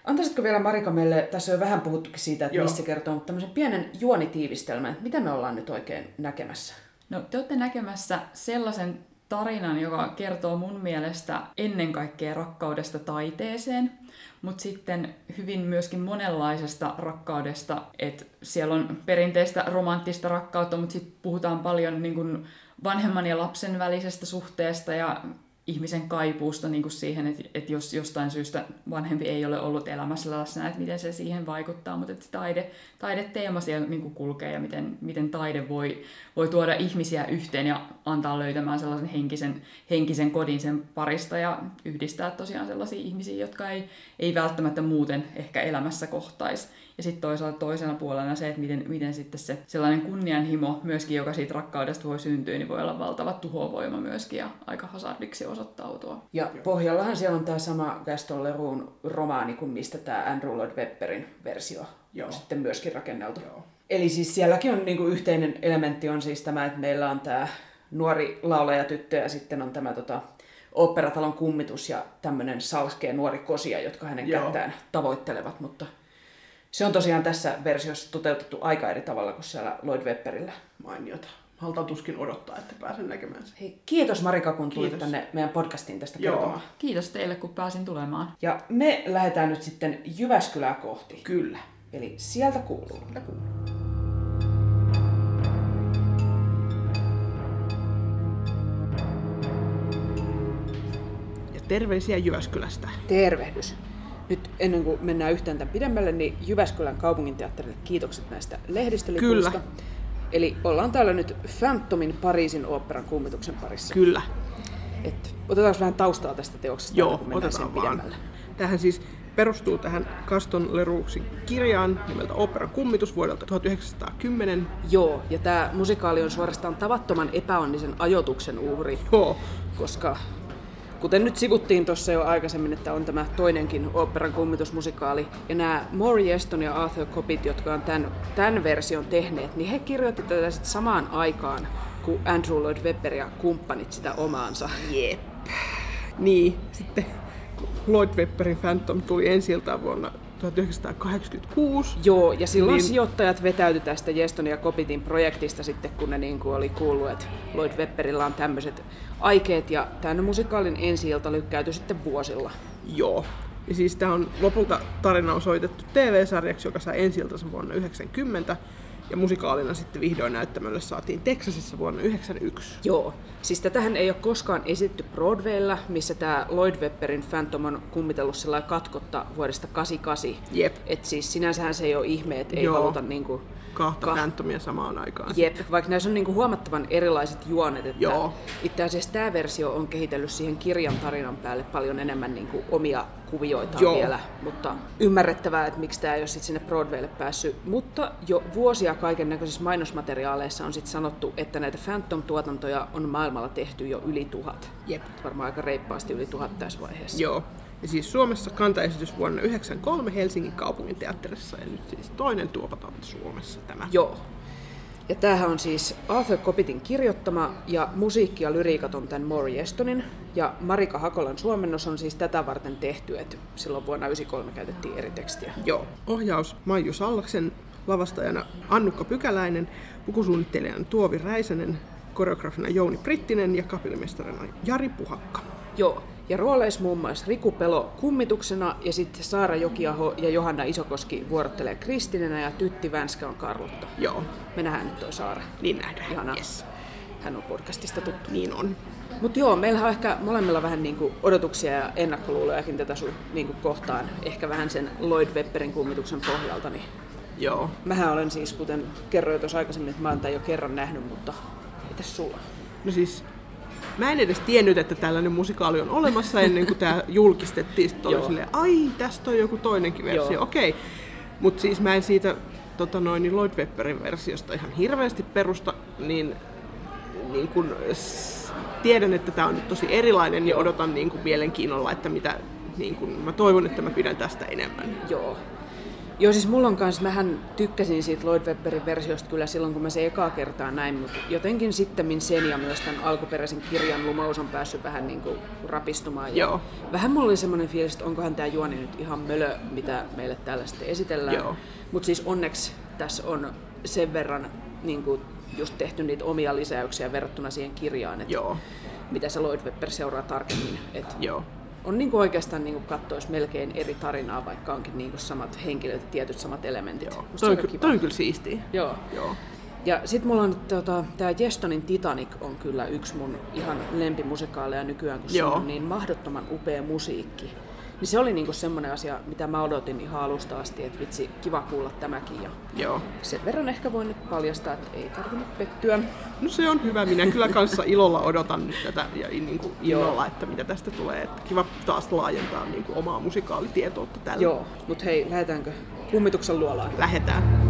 antaisitko vielä Marika meille, tässä on jo vähän puhuttukin siitä, että Joo. mistä se kertoo, mutta tämmöisen pienen juonitiivistelmän, että mitä me ollaan nyt oikein näkemässä? No, te olette näkemässä sellaisen tarinan, joka kertoo mun mielestä ennen kaikkea rakkaudesta taiteeseen, mutta sitten hyvin myöskin monenlaisesta rakkaudesta, että siellä on perinteistä romanttista rakkautta, mutta sitten puhutaan paljon niin kuin vanhemman ja lapsen välisestä suhteesta ja ihmisen kaipuusta niin kuin siihen, että, että jos jostain syystä vanhempi ei ole ollut elämässä läsnä, että miten se siihen vaikuttaa, mutta että taide, taideteema siellä niin kuin kulkee ja miten, miten taide voi, voi tuoda ihmisiä yhteen ja antaa löytämään sellaisen henkisen, henkisen kodin sen parista ja yhdistää tosiaan sellaisia ihmisiä, jotka ei, ei välttämättä muuten ehkä elämässä kohtaisi. Ja sitten toisaalta toisena puolena se, että miten, miten sitten se sellainen kunnianhimo myöskin, joka siitä rakkaudesta voi syntyä, niin voi olla valtava tuhovoima myöskin ja aika hasardiksi osoittautua. Ja pohjallahan siellä on tämä sama Gaston Leroun romaani kuin mistä tämä Andrew Lloyd Webberin versio Joo. on sitten myöskin rakenneltu. Joo. Eli siis sielläkin on niinku yhteinen elementti on siis tämä, että meillä on tämä nuori laulajatyttö ja sitten on tämä tota, operatalon kummitus ja tämmöinen salskea nuori kosia, jotka hänen Joo. kättään tavoittelevat, mutta se on tosiaan tässä versiossa toteutettu aika eri tavalla kuin siellä Lloyd Webberillä. Mainiota. Haltaan tuskin odottaa, että pääsen näkemään sen. Hei, kiitos Marika, kun tulit Kiitos. tänne meidän podcastiin tästä Joo. kertomaan. Kiitos teille, kun pääsin tulemaan. Ja me lähdetään nyt sitten Jyväskylää kohti. Kyllä. Eli sieltä kuuluu. Mitä kuuluu? Ja terveisiä Jyväskylästä. Tervehdys. Nyt ennen kuin mennään yhtään tämän pidemmälle, niin Jyväskylän kaupunginteatterille kiitokset näistä lehdistölipuista. Kyllä. Eli ollaan täällä nyt Phantomin Pariisin oopperan kummituksen parissa. Kyllä. Et otetaanko vähän taustaa tästä teoksesta, Joo, kuin mennään sen otetaan pidemmälle. Tähän siis perustuu tähän Gaston Lerouxin kirjaan nimeltä Operan kummitus vuodelta 1910. Joo, ja tämä musikaali on suorastaan tavattoman epäonnisen ajoituksen uhri, Joo, koska kuten nyt sivuttiin tuossa jo aikaisemmin, että on tämä toinenkin oopperan kummitusmusikaali, ja nämä Maury Eston ja Arthur Kopit, jotka on tämän, tämän version tehneet, niin he kirjoitti tätä sitten samaan aikaan, kun Andrew Lloyd Webber ja kumppanit sitä omaansa. Jep. Niin, sitten Lloyd Webberin Phantom tuli ensi vuonna 1986. Joo, ja silloin Niin- sijoittajat vetäytyi tästä Jeston ja Kopitin projektista sitten, kun ne niin kuin oli kuullut, että Lloyd Webberillä on tämmöiset aikeet, ja tämän musikaalin ensi lykkäytyi sitten vuosilla. Joo. Ja siis tämä on lopulta tarina on soitettu TV-sarjaksi, joka sai ensi vuonna 1990. Ja musikaalina sitten vihdoin näyttämölle saatiin Texasissa vuonna 1991. Joo, siis tätähän ei ole koskaan esitetty Broadwaylla, missä tämä Lloyd Webberin Phantom on kummitellut sellainen katkotta vuodesta 88. Jep. Et siis sinänsähän se ei ole ihme, että ei Joo. haluta niinku kahta Kah- Phantomia samaan aikaan. Jep, vaikka näissä on niinku huomattavan erilaiset juonet, että Joo. itse asiassa tämä versio on kehitellyt siihen kirjan tarinan päälle paljon enemmän niinku omia kuvioita Joo. vielä, mutta ymmärrettävää, että miksi tämä ei ole sit sinne Broadwaylle päässyt. Mutta jo vuosia kaiken näköisissä mainosmateriaaleissa on sit sanottu, että näitä Phantom-tuotantoja on maailmalla tehty jo yli tuhat. Jep. Varmaan aika reippaasti yli tuhat tässä vaiheessa. Joo. Ja siis Suomessa kantaesitys vuonna 1993 Helsingin kaupungin teatterissa ja nyt siis toinen tuopataan Suomessa tämä. Joo. Ja tämähän on siis Arthur Kopitin kirjoittama ja musiikki ja lyriikat on tämän Maury Estonin. Ja Marika Hakolan suomennos on siis tätä varten tehty, että silloin vuonna 1993 käytettiin eri tekstiä. Joo. Ohjaus Maiju Sallaksen, lavastajana Annukka Pykäläinen, pukusuunnittelijana Tuovi Räisänen, koreografina Jouni Prittinen ja kapellimestarina Jari Puhakka. Joo. Ja rooleis muun muassa Riku Pelo kummituksena ja sitten Saara Jokiaho ja Johanna Isokoski vuorottelee Kristinenä ja Tytti Vänskä on Karlotta. Joo, Me nähdään nyt toi Saara. niin nähdään. Ihanaa. Yes. Hän on podcastista tuttu. Niin on. Mutta joo, meillä on ehkä molemmilla vähän niinku odotuksia ja ennakkoluulojakin tätä sun niinku kohtaan. Ehkä vähän sen Lloyd Webberin kummituksen pohjalta. Niin Joo. mähän olen siis, kuten kerroin tuossa aikaisemmin, että mä oon tämän jo kerran nähnyt, mutta mitäs sulla? No siis, mä en edes tiennyt, että tällainen musikaali on olemassa ennen kuin tämä julkistettiin. Sitten oli silleen, ai, tästä on joku toinenkin versio, okei. Okay. Mutta siis mä en siitä tota noin, niin Lloyd Webberin versiosta ihan hirveästi perusta, niin, niin kun, s- tiedän, että tämä on nyt tosi erilainen ja odotan niin kun, mielenkiinnolla, että mitä, niin kun, mä toivon, että mä pidän tästä enemmän. Joo. Joo, siis mulla on kans, mähän tykkäsin siitä Lloyd Webberin versiosta kyllä silloin, kun mä se ekaa kertaa näin, mutta jotenkin sitten sen ja myös tämän alkuperäisen kirjan lumous on päässyt vähän niin kuin rapistumaan. Ja Joo. Vähän mulla oli semmoinen fiilis, että onkohan tämä juoni nyt ihan mölö, mitä meille täällä sitten esitellään. Joo. Mutta siis onneksi tässä on sen verran niin kuin just tehty niitä omia lisäyksiä verrattuna siihen kirjaan, että Joo, mitä se Lloyd Webber seuraa tarkemmin. Et joo. On niin kuin oikeastaan niin kuin katsoisi melkein eri tarinaa, vaikka onkin niin kuin samat henkilöt ja tietyt samat elementit. joo. Toi, on kiva. toi on kyllä siistiä. Joo. Joo. Ja sitten mulla on tota, tämä Jestonin Titanic on kyllä yksi mun ihan lempimusikaaleja nykyään, kun Joo. se on niin mahdottoman upea musiikki. Niin se oli niinku semmoinen asia, mitä mä odotin ihan alusta asti, että vitsi, kiva kuulla tämäkin. Ja Joo. sen verran ehkä voin nyt paljastaa, että ei tarvinnut pettyä. No se on hyvä. Minä kyllä kanssa ilolla odotan nyt tätä ja niin kuin Joo. innolla, että mitä tästä tulee. Että kiva taas laajentaa niin kuin omaa musikaalitietoutta tällä. Joo, mutta hei, lähdetäänkö kummituksen luolaan? Lähetään.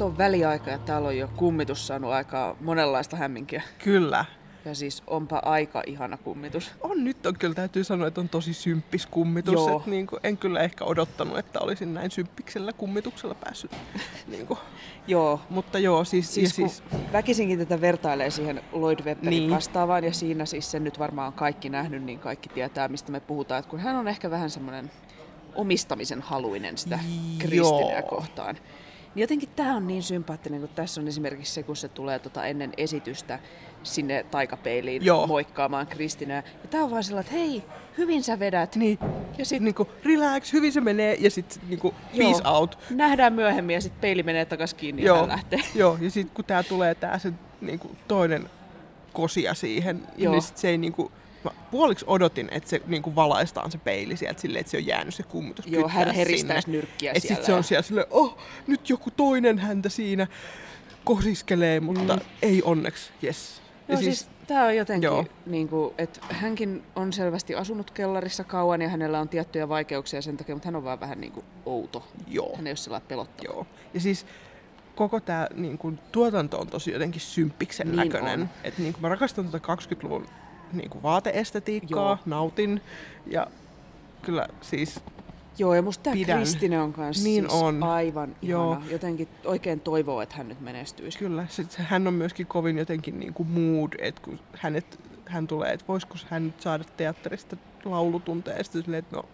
Nyt on väliaika ja täällä on jo kummitus saanut aikaa monenlaista hämminkiä. Kyllä. Ja siis onpa aika ihana kummitus. On nyt on kyllä täytyy sanoa, että on tosi symppis kummitus. Joo. Et niin kuin, en kyllä ehkä odottanut, että olisin näin symppiksellä kummituksella päässyt. niin kuin. Joo. Mutta joo, siis, Siis, siis väkisinkin tätä vertailee siihen Lloyd Webberin Niin. vastaavaan, ja siinä siis sen nyt varmaan kaikki nähnyt, niin kaikki tietää, mistä me puhutaan. Että kun hän on ehkä vähän semmoinen omistamisen haluinen sitä Kristineä Joo. kohtaan. Niin jotenkin tämä on niin sympaattinen, kun tässä on esimerkiksi se, kun se tulee tota ennen esitystä sinne taikapeiliin Joo. moikkaamaan Kristineä. Ja tämä on vaan sellainen, että hei, hyvin sä vedät. niin, Ja sitten niin kuin, relax, hyvin se menee ja sitten niin kuin, Joo. peace out. nähdään myöhemmin ja sitten peili menee takaisin kiinni ja Joo, hän lähtee. joo, ja sitten kun tää tulee tää se niinku toinen kosia siihen, Joo. niin sit se ei niinku, mä puoliksi odotin, että se niinku valaistaan se peili sieltä silleen, että se on jäänyt se kummutus Joo, hän sinne. nyrkkiä Et siellä. sit se on siellä silleen, oh, nyt joku toinen häntä siinä kosiskelee, mutta mm. ei onneksi, yes. Joo, siis, siis tämä on jotenkin, Joo. niin kuin, että hänkin on selvästi asunut kellarissa kauan ja hänellä on tiettyjä vaikeuksia sen takia, mutta hän on vaan vähän niin kuin outo. Joo. Hän ei ole sellainen pelottava. Joo. Ja siis koko tämä niin tuotanto on tosi jotenkin symppiksen Niin näköinen. on. Et, niin kun, mä rakastan tuota 20-luvun niin kun, vaateestetiikkaa, Joo. nautin. Ja kyllä siis, Joo, ja musta tämä. Kristine on kanssa Niin siis on. aivan Joo. ihana. Jotenkin oikein toivoo, että hän nyt menestyisi. kyllä sit, hän on myöskin kovin jotenkin niin kuin mood, että kun hänet, hän tulee, että voisiko hän nyt saada teatterista laulutunteja. Ja sitten silleen, että no,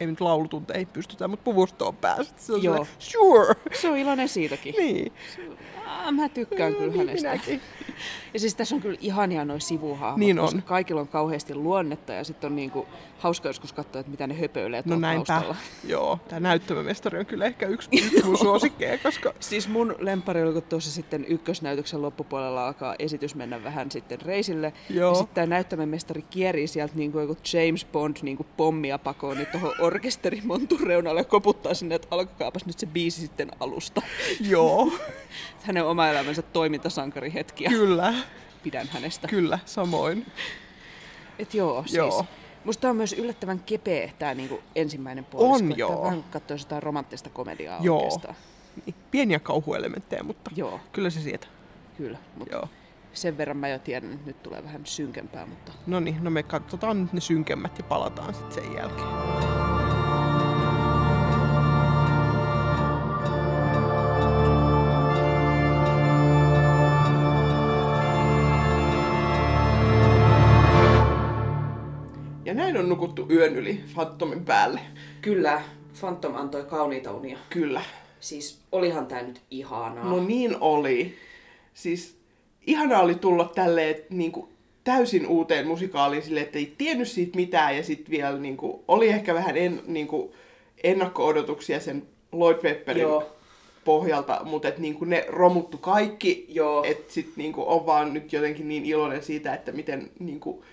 ei nyt laulutunteja ei pystytä, mutta puvustoon päästä. Se on Joo. sure. Se on iloinen siitäkin. niin. Ah, mä tykkään kyllä Niin, hänestä. minäkin. Ja siis tässä on kyllä ihania noi sivuhahmot, Niin on. koska kaikilla on kauheasti luonnetta ja sitten on niinku hauska joskus katsoa, että mitä ne höpöilee No näinpä. taustalla. Joo, tämä näyttämömestari on kyllä ehkä yksi, yksi mun suosikkeja, koska Siis mun lempari oli, kun tuossa sitten ykkösnäytöksen loppupuolella alkaa esitys mennä vähän sitten reisille. Joo. Ja sitten tämä näyttämömestari kierii sieltä niin kuin joku James Bond niin kuin pommia pakoon niin tuohon orkesterimontun reunalle ja koputtaa sinne, että alkakaapas nyt se biisi sitten alusta. joo, Hänen oma elämänsä toimintasankari hetkiä. kyllä, Pidän hänestä. kyllä, samoin. Et joo, siis. Joo. Musta on myös yllättävän kepeä tämä niinku ensimmäinen puolisko. On, että joo. Vähän jotain romanttista komediaa Joo. oikeastaan. Niin, Pieniä kauhuelementtejä, mutta Joo, kyllä se sieltä. kyllä. Mutta Joo. sen verran mä jo tiedän, että nyt tulee vähän synkempää, mutta No niin, no me katsotaan nyt ne synkemmät ja palataan sitten sen jälkeen. Ja näin on nukuttu yön yli Phantomin päälle. Kyllä, Phantom antoi kauniita unia. Kyllä. Siis olihan tää nyt ihanaa. No niin oli. Siis ihanaa oli tulla tälleen niin kuin, täysin uuteen musikaaliin silleen, että ei tiennyt siitä mitään ja sitten vielä niin kuin, oli ehkä vähän en, niin kuin, ennakko-odotuksia sen Lloyd Webberin Joo. pohjalta, mutta et, niin kuin, ne romuttu kaikki. Että sitten niin kuin, on vaan nyt jotenkin niin iloinen siitä, että miten niin kuin,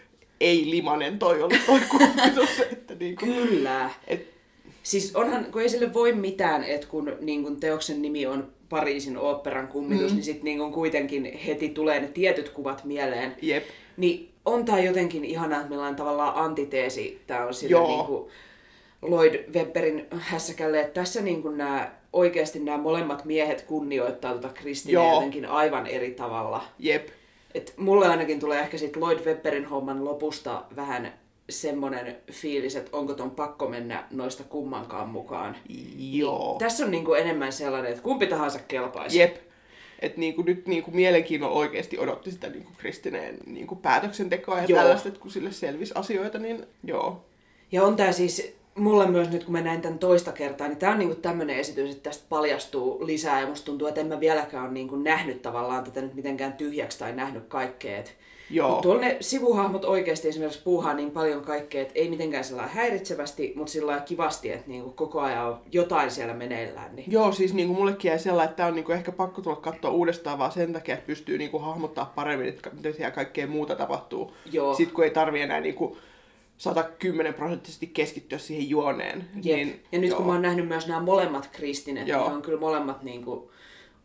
ei-limanen toi oli toi kummitus. että, niin kuin, Kyllä. et, Siis onhan, kun ei sille voi mitään, että kun, niin kun teoksen nimi on Pariisin oopperan kummitus, mm. niin sitten niin kuitenkin heti tulee ne tietyt kuvat mieleen. jep. Niin on tää jotenkin ihanaa, että millainen tavallaan antiteesi tää on sille niin kuin Lloyd Webberin hässäkälle, että tässä niin kuin nämä, oikeasti nämä molemmat miehet kunnioittaa tuota Kristineä Joo. jotenkin aivan eri tavalla. Jep. Et mulle ainakin tulee ehkä sit Lloyd Webberin homman lopusta vähän semmonen fiilis, että onko ton pakko mennä noista kummankaan mukaan. Joo. Tässä on niinku enemmän sellainen, että kumpi tahansa kelpaisi. Jep. Et niinku nyt niinku mielenkiinnolla oikeasti odotti sitä niinku Kristineen niinku päätöksentekoa ja Joo. tällaista, että kun sille selvisi asioita, niin joo. Ja on tää siis, mulle myös nyt kun mä näin tämän toista kertaa, niin tää on niinku tämmönen esitys, että tästä paljastuu lisää ja musta tuntuu, että en mä vieläkään ole niinku nähnyt tavallaan tätä nyt mitenkään tyhjäksi tai nähnyt kaikkea. Et Joo. Mut tuolla ne sivuhahmot oikeasti esimerkiksi puuhaa niin paljon kaikkea, että ei mitenkään sellainen häiritsevästi, mutta sillä kivasti, että niinku koko ajan on jotain siellä meneillään. Niin. Joo, siis niinku mullekin jäi sellainen, että tää on niinku ehkä pakko tulla katsoa uudestaan vaan sen takia, että pystyy niinku hahmottaa paremmin, että mitä siellä kaikkea muuta tapahtuu. Joo. Sitten kun ei tarvi enää niinku 110 prosenttisesti keskittyä siihen juoneen. Jep. Niin, ja nyt joo. kun mä oon nähnyt myös nämä molemmat Kristinet, Joo. niin ne on kyllä molemmat niinku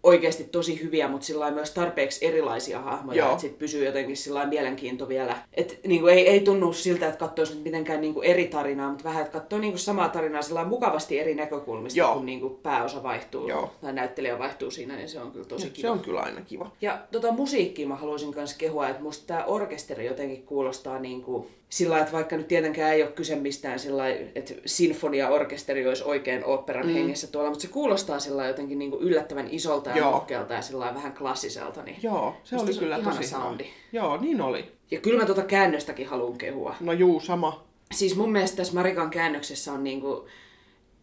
oikeasti tosi hyviä, mutta sillä myös tarpeeksi erilaisia hahmoja, Joo. että sit pysyy jotenkin sillä mielenkiinto vielä. Et niinku ei, ei tunnu siltä, että katsoisi nyt mitenkään niinku eri tarinaa, mutta vähän, että katsoo niinku samaa tarinaa sillä mukavasti eri näkökulmista, Joo. kun niinku pääosa vaihtuu Joo. tai näyttelijä vaihtuu siinä, niin se on kyllä tosi kiva. Se on kyllä aina kiva. Ja tota musiikkia mä haluaisin myös kehua, että musta tämä orkesteri jotenkin kuulostaa niin kuin sillä että vaikka nyt tietenkään ei ole kyse mistään sillä että sinfoniaorkesteri olisi oikein oopperan mm. hengessä tuolla, mutta se kuulostaa sillä jotenkin niin kuin yllättävän isolta ja rohkealta ja sillä vähän klassiselta. Niin. Joo, se oli se kyllä tosi soundi. Joo, niin oli. Ja kyllä mä tuota käännöstäkin haluan kehua. No juu, sama. Siis mun mielestä tässä Marikan käännöksessä on niinku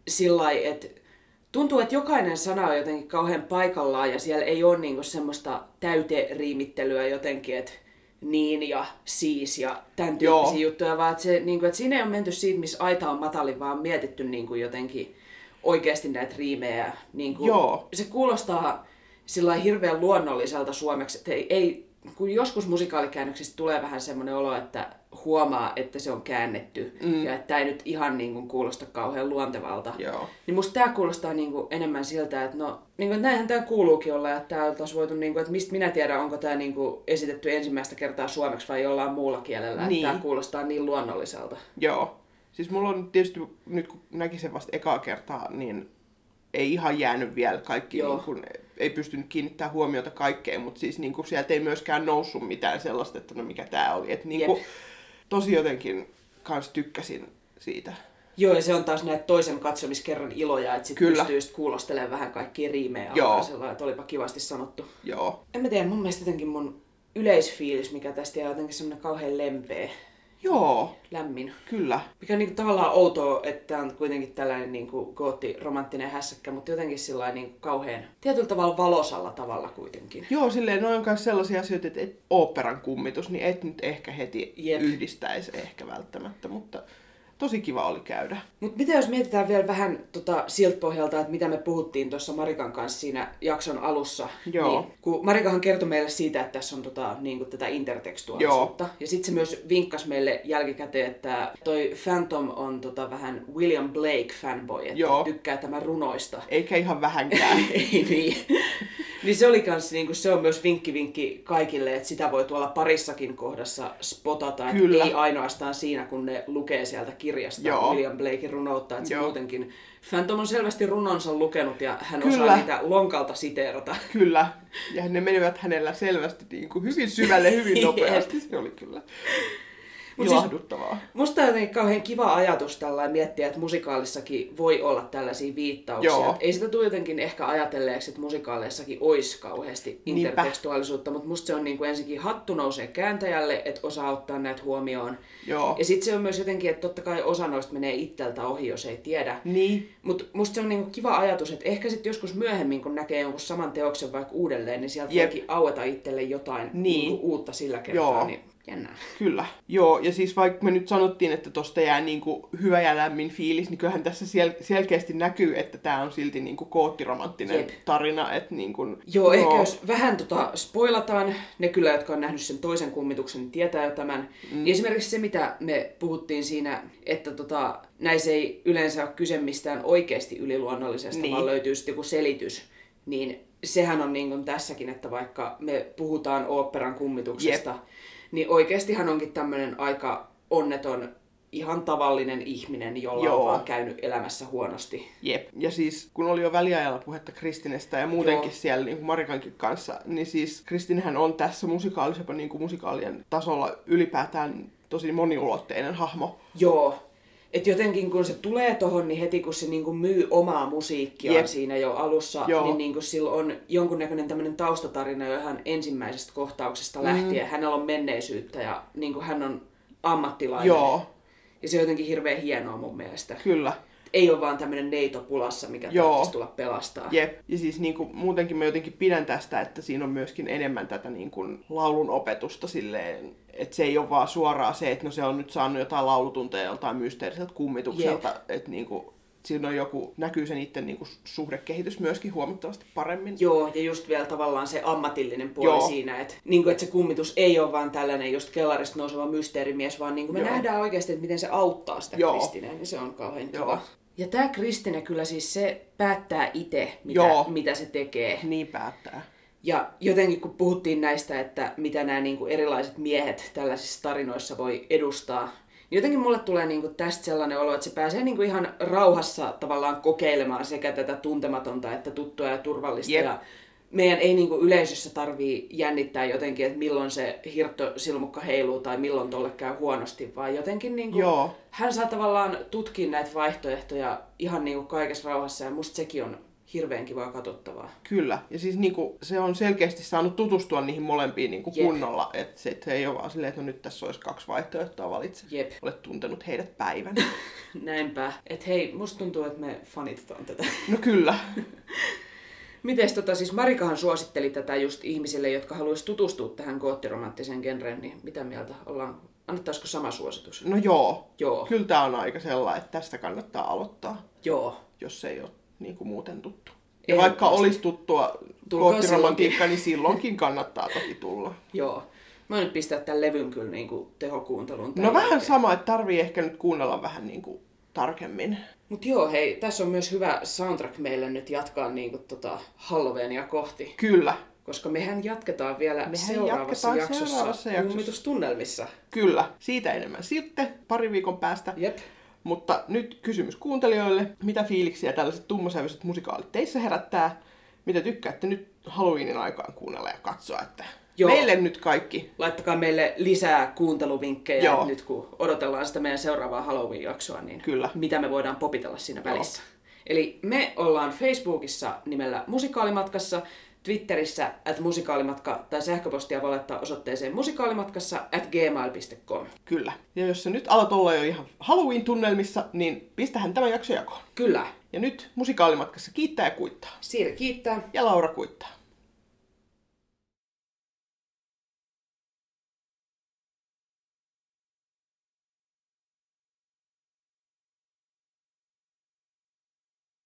sillä lailla, että tuntuu, että jokainen sana on jotenkin kauhean paikallaan ja siellä ei ole niinku semmoista täyteriimittelyä jotenkin, että niin ja siis ja tämän tyyppisiä Joo. juttuja, vaan että, se, niinku, että siinä ei ole menty siitä, missä aita on matalin, vaan on mietitty niinku jotenkin oikeasti näitä riimejä. Niinku, Joo. Se kuulostaa sillä hirveän luonnolliselta suomeksi, että ei, ei kun joskus musikaalikäännöksistä tulee vähän semmoinen olo, että huomaa, että se on käännetty mm. ja että tämä ei nyt ihan niin kuin kuulosta kauhean luontevalta. Joo. Niin musta tämä kuulostaa niin kuin enemmän siltä, että no, niin kuin, näinhän tämä kuuluukin olla, että tämä oltaisiin voitu, niin kuin, että mistä minä tiedän, onko tämä niin kuin esitetty ensimmäistä kertaa suomeksi vai jollain muulla kielellä, Niin. että tämä kuulostaa niin luonnolliselta. Joo. Siis mulla on tietysti, nyt kun näki sen vasta ekaa kertaa, niin ei ihan jäänyt vielä kaikki, Joo. niin kun, ei pystynyt kiinnittämään huomiota kaikkeen, mutta siis niin kun, sieltä ei myöskään noussut mitään sellaista, että no mikä tää oli. Et, niin Jep. tosi jotenkin kans tykkäsin siitä. Joo, ja se on taas näitä toisen katsomiskerran iloja, että sitten Kyllä. pystyy just kuulostelemaan vähän kaikkia riimejä Joo. alkaisella, että olipa kivasti sanottu. Joo. En mä tiedä, mun mielestä jotenkin mun yleisfiilis, mikä tästä jää jotenkin semmoinen kauhean lempeä. Joo, lämmin. kyllä. Mikä on niin tavallaan outoa, että tämä on kuitenkin tällainen niin kuin gootti romanttinen hässäkkä, mutta jotenkin sillä niin kauhean tietyllä tavalla valosalla tavalla kuitenkin. Joo, silleen noin on myös sellaisia asioita, että et, oopperan kummitus, niin et nyt ehkä heti Jep. yhdistäisi ehkä välttämättä, mutta tosi kiva oli käydä. Mutta mitä jos mietitään vielä vähän tota, siltä pohjalta, että mitä me puhuttiin tuossa Marikan kanssa siinä jakson alussa. Joo. Niin, kun Marikahan kertoi meille siitä, että tässä on tota, niin kuin tätä intertekstuaalisuutta. Ja sitten se myös vinkkasi meille jälkikäteen, että toi Phantom on tota, vähän William Blake fanboy, että Joo. tykkää tämän runoista. Eikä ihan vähänkään. Ei niin. Niin se oli kans, niin kuin, se on myös vinkki vinkki kaikille, että sitä voi tuolla parissakin kohdassa spotata. Kyllä. Ei ainoastaan siinä, kun ne lukee sieltä kirjasta Joo. William Blakein runoutta, että se Joo. muutenkin. Phantom on selvästi runonsa lukenut ja hän Kyllä. osaa niitä lonkalta siteerata. kyllä. Ja ne menivät hänellä selvästi niin kuin hyvin syvälle, hyvin nopeasti. Se oli kyllä Mut siis- ilahduttavaa. Musta on jotenkin kauhean kiva ajatus tällainen miettiä, että musikaalissakin voi olla tällaisia viittauksia. Joo. Ei sitä tule jotenkin ehkä ajatelleeksi, että musikaaleissakin olisi kauheasti intertekstuaalisuutta, mutta musta se on niin kuin ensinnäkin hattu nousee kääntäjälle, että osaa ottaa näitä huomioon. Joo. Ja sitten se on myös jotenkin, että totta kai osa noista menee itseltä ohi, jos ei tiedä. Niin, Mutta musta se on niinku kiva ajatus, että ehkä sitten joskus myöhemmin, kun näkee jonkun saman teoksen vaikka uudelleen, niin sieltä Jep. aueta itselle jotain Niin. niinku uutta sillä kertaa. Joo. Niin jännää. Kyllä. Joo, ja siis vaikka me nyt sanottiin, että tosta jää niinku hyvä ja lämmin fiilis, niin kyllähän tässä sel- selkeästi näkyy, että tämä on silti niinku koottiromanttinen Jep. tarina. Että niinku, Joo, ehkä jos vähän tota spoilataan, ne kyllä, jotka on nähnyt sen toisen kummituksen, niin tietää jo tämän. Mm. Esimerkiksi se, mitä me puhuttiin siinä, että tota, näissä ei yleensä ole kyse mistään oikeasti yliluonnollisesta, Niin. vaan löytyy sitten joku selitys. Niin sehän on niin kuin tässäkin, että vaikka me puhutaan oopperan kummituksesta, Jep. Niin oikeastihan onkin tämmöinen aika onneton, ihan tavallinen ihminen, jolla Joo. on vaan käynyt elämässä huonosti. Jep. Ja siis kun oli jo väliajalla puhetta Kristinestä ja muutenkin Joo. siellä niin kuin Marikankin kanssa, niin siis Kristinhän on tässä musikaalisella niin kuin musikaalien tasolla ylipäätään tosi moniulotteinen hahmo. Joo. Et jotenkin kun se tulee tohon, niin heti kun se niinku myy omaa musiikkiaan Jep. siinä jo alussa, Joo. niin niinku sillä on jonkunnäköinen tämmöinen taustatarina jo ihan ensimmäisestä kohtauksesta Mm. lähtien. Hänellä on menneisyyttä ja niinku hän on ammattilainen. Joo, Ja se on jotenkin hirveän hienoa mun mielestä. kyllä. Ei ole vaan tämmöinen neito pulassa, mikä Joo. tulla pelastaa. Jep. Ja siis niin kuin, muutenkin mä jotenkin pidän tästä, että siinä on myöskin enemmän tätä niin kuin, laulun opetusta silleen, että se ei ole vaan suoraan se, että no se on nyt saanut jotain laulutunteja joltain mysteeriseltä kummitukselta, että niin kuin, siinä on joku, näkyy sen itse niin kuin, suhdekehitys myöskin huomattavasti paremmin. Joo, ja just vielä tavallaan se ammatillinen puoli Joo. siinä, että, niin kuin, että se kummitus ei ole vaan tällainen just kellarista nouseva mysteerimies, vaan niin kuin me Joo. nähdään oikeasti, että miten se auttaa sitä Joo. Kristineen, niin se on kauhean Joo. kiva. Ja tämä Kristine kyllä siis se päättää itse, mitä, Joo. mitä se tekee. Niin päättää. Ja jotenkin kun puhuttiin näistä, että mitä nämä niin kuin erilaiset miehet tällaisissa tarinoissa voi edustaa, niin jotenkin mulle tulee niin kuin tästä sellainen olo, että se pääsee niin kuin ihan rauhassa tavallaan kokeilemaan sekä tätä tuntematonta että tuttua ja turvallista. Jep. Ja meidän ei niin kuin yleisössä tarvii jännittää jotenkin, että milloin se hirttosilmukka heiluu tai milloin tolle käy huonosti, vaan jotenkin niin kuin Joo. hän saa tavallaan tutkia näitä vaihtoehtoja ihan niin kuin kaikessa rauhassa ja musta sekin on hirveän kivaa katsottavaa. Kyllä. Ja siis niinku, se on selkeästi saanut tutustua niihin molempiin niinku Jep. kunnolla. Että se, et se ei ole vaan silleen, että no nyt tässä olisi kaksi vaihtoehtoa valitse. Jep. Olet tuntenut heidät päivän. Näinpä. Et hei, musta tuntuu, että me fanitetaan tätä. no kyllä. Mites tota, siis Marikahan suositteli tätä just ihmisille, jotka haluaisi tutustua tähän goottiromanttiseen genreen, niin mitä mieltä ollaan? Annettaisiko sama suositus? No joo. Joo. Kyllä tämä on aika sellainen, että tästä kannattaa aloittaa, Joo. jos ei ole niinku muuten tuttu. Ja vaikka olisi tuttua koottiromantiikka, niin silloinkin kannattaa toki tulla. Joo. Mä nyt pistää tämän levyn kyllä niin kuin tehokuunteluun. No vähän jälkeen. sama, että tarvii ehkä nyt kuunnella vähän niinku tarkemmin. Mut joo, hei, tässä on myös hyvä soundtrack meille nyt jatkaa niin kuin tota Halloweenia kohti. Kyllä, Koska mehän jatketaan vielä Mehän seuraavassa jatketaan jaksossa, seuraavassa jaksossa. kummitustunnelmissa. kyllä. Siitä enemmän sitten, pari viikon päästä. Jep. Mutta nyt kysymys kuuntelijoille. Mitä fiiliksiä tällaiset tummasävyiset musikaalit teissä herättää? Mitä tykkäätte nyt Halloweenin aikaan kuunnella ja katsoa, että Joo. meille nyt kaikki. Laittakaa meille lisää kuunteluvinkkejä Joo. nyt, kun odotellaan sitä meidän seuraavaa Halloween-jaksoa, niin Kyllä. mitä me voidaan popitella siinä välissä. Eli me ollaan Facebookissa nimellä Musikaalimatkassa. Twitterissä at musikaalimatka tai sähköpostia voi laittaa osoitteeseen musikaalimatkassa at gmail.com. Kyllä. Ja jos sä nyt alat olla jo ihan Halloween-tunnelmissa, niin pistähän tämä jakso jakoon. Kyllä. Ja nyt musikaalimatkassa kiittää ja kuittaa. Siiri kiittää. Ja Laura kuittaa.